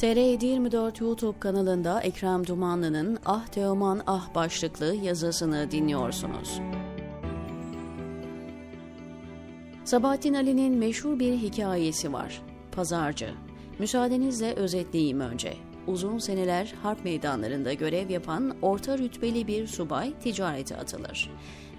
TR24 YouTube kanalında Ekrem Dumanlı'nın Ah Teoman Ah başlıklı yazısını dinliyorsunuz. Sabahattin Ali'nin meşhur bir hikayesi var. Pazarcı. Müsaadenizle özetleyeyim önce. Uzun seneler harp meydanlarında görev yapan orta rütbeli bir subay ticarete atılır.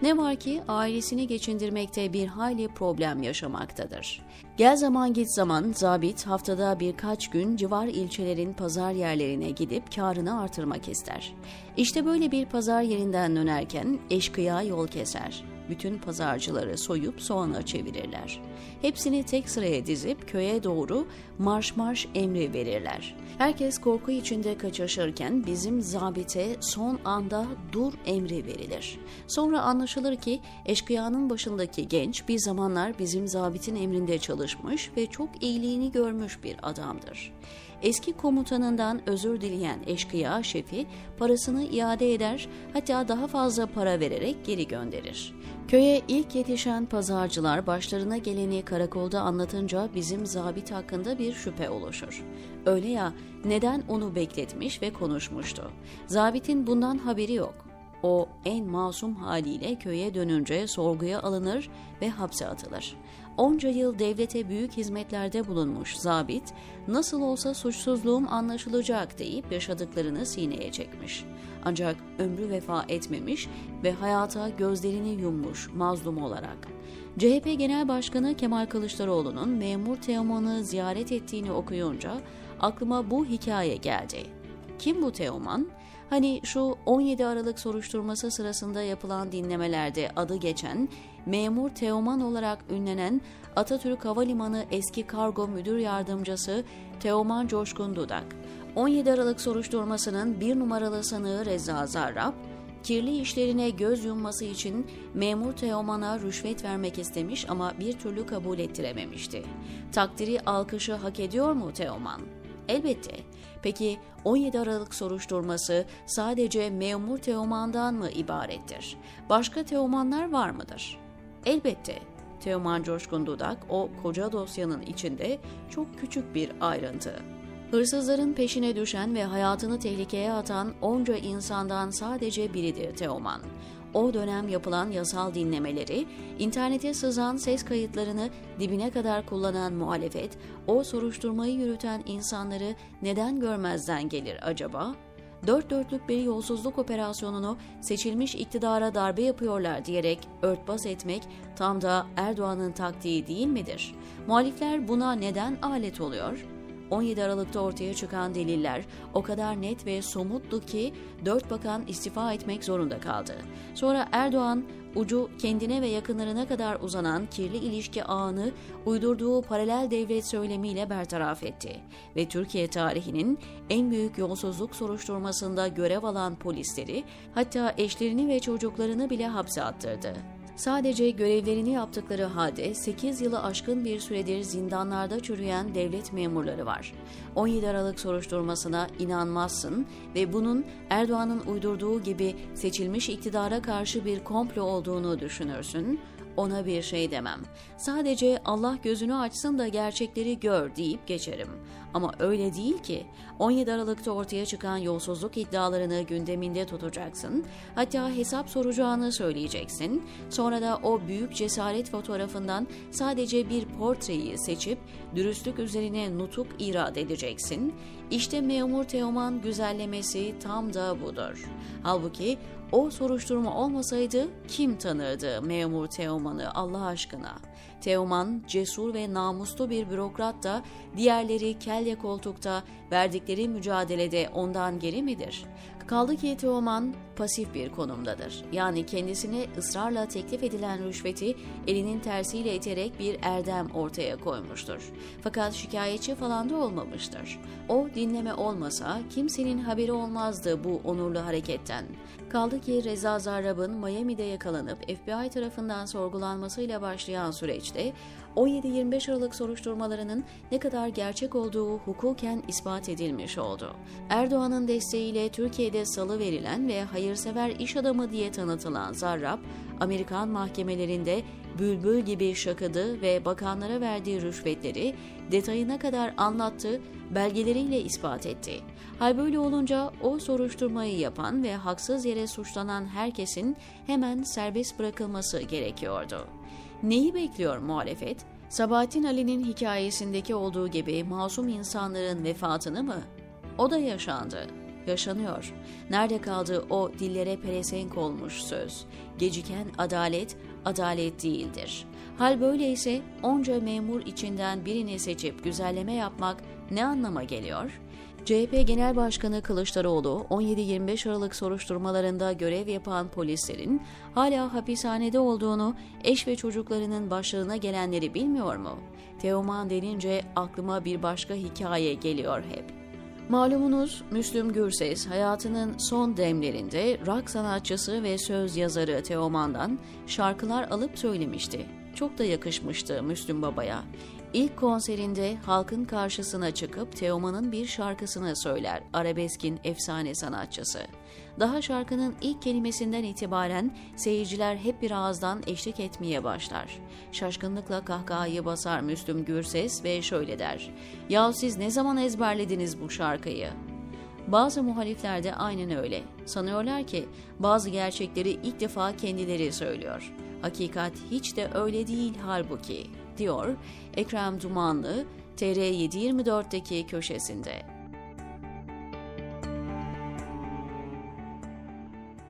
Ne var ki ailesini geçindirmekte bir hayli problem yaşamaktadır. Gel zaman git zaman zabit haftada birkaç gün civar ilçelerin pazar yerlerine gidip karını artırmak ister. İşte böyle bir pazar yerinden dönerken eşkıya yol keser bütün pazarcıları soyup soğana çevirirler. Hepsini tek sıraya dizip köye doğru marş marş emri verirler. Herkes korku içinde kaçışırken bizim zabite son anda dur emri verilir. Sonra anlaşılır ki eşkıyanın başındaki genç bir zamanlar bizim zabitin emrinde çalışmış ve çok iyiliğini görmüş bir adamdır. Eski komutanından özür dileyen eşkıya şefi parasını iade eder hatta daha fazla para vererek geri gönderir. Köye ilk yetişen pazarcılar başlarına geleni karakolda anlatınca bizim zabit hakkında bir şüphe oluşur. Öyle ya neden onu bekletmiş ve konuşmuştu. Zabitin bundan haberi yok. O en masum haliyle köye dönünce sorguya alınır ve hapse atılır. Onca yıl devlete büyük hizmetlerde bulunmuş zabit, nasıl olsa suçsuzluğum anlaşılacak deyip yaşadıklarını sineye çekmiş. Ancak ömrü vefa etmemiş ve hayata gözlerini yummuş mazlum olarak. CHP Genel Başkanı Kemal Kılıçdaroğlu'nun memur Teoman'ı ziyaret ettiğini okuyunca aklıma bu hikaye geldi. Kim bu Teoman? Hani şu 17 Aralık soruşturması sırasında yapılan dinlemelerde adı geçen memur Teoman olarak ünlenen Atatürk Havalimanı eski kargo müdür yardımcısı Teoman Coşkun Dudak. 17 Aralık soruşturmasının bir numaralı sanığı Reza Zarrab, kirli işlerine göz yumması için memur Teoman'a rüşvet vermek istemiş ama bir türlü kabul ettirememişti. Takdiri alkışı hak ediyor mu Teoman? Elbette. Peki 17 Aralık soruşturması sadece memur Teoman'dan mı ibarettir? Başka Teomanlar var mıdır? Elbette. Teoman Coşkun Dudak o koca dosyanın içinde çok küçük bir ayrıntı. Hırsızların peşine düşen ve hayatını tehlikeye atan onca insandan sadece biridir Teoman. O dönem yapılan yasal dinlemeleri, internete sızan ses kayıtlarını dibine kadar kullanan muhalefet, o soruşturmayı yürüten insanları neden görmezden gelir acaba? Dört dörtlük bir yolsuzluk operasyonunu seçilmiş iktidara darbe yapıyorlar diyerek örtbas etmek tam da Erdoğan'ın taktiği değil midir? Muhalifler buna neden alet oluyor?'' 17 Aralık'ta ortaya çıkan deliller o kadar net ve somuttu ki dört bakan istifa etmek zorunda kaldı. Sonra Erdoğan ucu kendine ve yakınlarına kadar uzanan kirli ilişki ağını uydurduğu paralel devlet söylemiyle bertaraf etti ve Türkiye tarihinin en büyük yolsuzluk soruşturmasında görev alan polisleri hatta eşlerini ve çocuklarını bile hapse attırdı. Sadece görevlerini yaptıkları halde 8 yılı aşkın bir süredir zindanlarda çürüyen devlet memurları var. 17 Aralık soruşturmasına inanmazsın ve bunun Erdoğan'ın uydurduğu gibi seçilmiş iktidara karşı bir komplo olduğunu düşünürsün ona bir şey demem. Sadece Allah gözünü açsın da gerçekleri gör deyip geçerim. Ama öyle değil ki. 17 Aralık'ta ortaya çıkan yolsuzluk iddialarını gündeminde tutacaksın. Hatta hesap soracağını söyleyeceksin. Sonra da o büyük cesaret fotoğrafından sadece bir portreyi seçip dürüstlük üzerine nutuk irad edeceksin. İşte memur Teoman güzellemesi tam da budur. Halbuki o soruşturma olmasaydı kim tanırdı memur Teoman'ı Allah aşkına? Teoman cesur ve namuslu bir bürokrat da diğerleri kelle koltukta verdikleri mücadelede ondan geri midir? Kaldı ki Teoman pasif bir konumdadır. Yani kendisine ısrarla teklif edilen rüşveti elinin tersiyle iterek bir erdem ortaya koymuştur. Fakat şikayetçi falan da olmamıştır. O dinleme olmasa kimsenin haberi olmazdı bu onurlu hareketten. Kaldı ki Reza Zarrab'ın Miami'de yakalanıp FBI tarafından sorgulanmasıyla başlayan süreçte 17-25 Aralık soruşturmalarının ne kadar gerçek olduğu hukuken ispat edilmiş oldu. Erdoğan'ın desteğiyle Türkiye'de salı verilen ve hayırsever iş adamı diye tanıtılan Zarrab, Amerikan mahkemelerinde bülbül gibi şakadı ve bakanlara verdiği rüşvetleri detayına kadar anlattı, belgeleriyle ispat etti. Hal böyle olunca o soruşturmayı yapan ve haksız yere suçlanan herkesin hemen serbest bırakılması gerekiyordu. Neyi bekliyor muhalefet? Sabahattin Ali'nin hikayesindeki olduğu gibi masum insanların vefatını mı? O da yaşandı. Yaşanıyor. Nerede kaldı o dillere pelesenk olmuş söz? Geciken adalet, adalet değildir. Hal böyleyse onca memur içinden birini seçip güzelleme yapmak ne anlama geliyor? CHP Genel Başkanı Kılıçdaroğlu 17-25 Aralık soruşturmalarında görev yapan polislerin hala hapishanede olduğunu, eş ve çocuklarının başlarına gelenleri bilmiyor mu? Teoman denince aklıma bir başka hikaye geliyor hep. Malumunuz Müslüm Gürses hayatının son demlerinde rock sanatçısı ve söz yazarı Teoman'dan şarkılar alıp söylemişti. Çok da yakışmıştı Müslüm Baba'ya. İlk konserinde halkın karşısına çıkıp Teoman'ın bir şarkısını söyler arabeskin efsane sanatçısı. Daha şarkının ilk kelimesinden itibaren seyirciler hep bir ağızdan eşlik etmeye başlar. Şaşkınlıkla kahkahayı basar Müslüm Gürses ve şöyle der. Ya siz ne zaman ezberlediniz bu şarkıyı? Bazı muhalifler de aynen öyle. Sanıyorlar ki bazı gerçekleri ilk defa kendileri söylüyor. Hakikat hiç de öyle değil halbuki, diyor Ekrem Dumanlı TR724'deki köşesinde.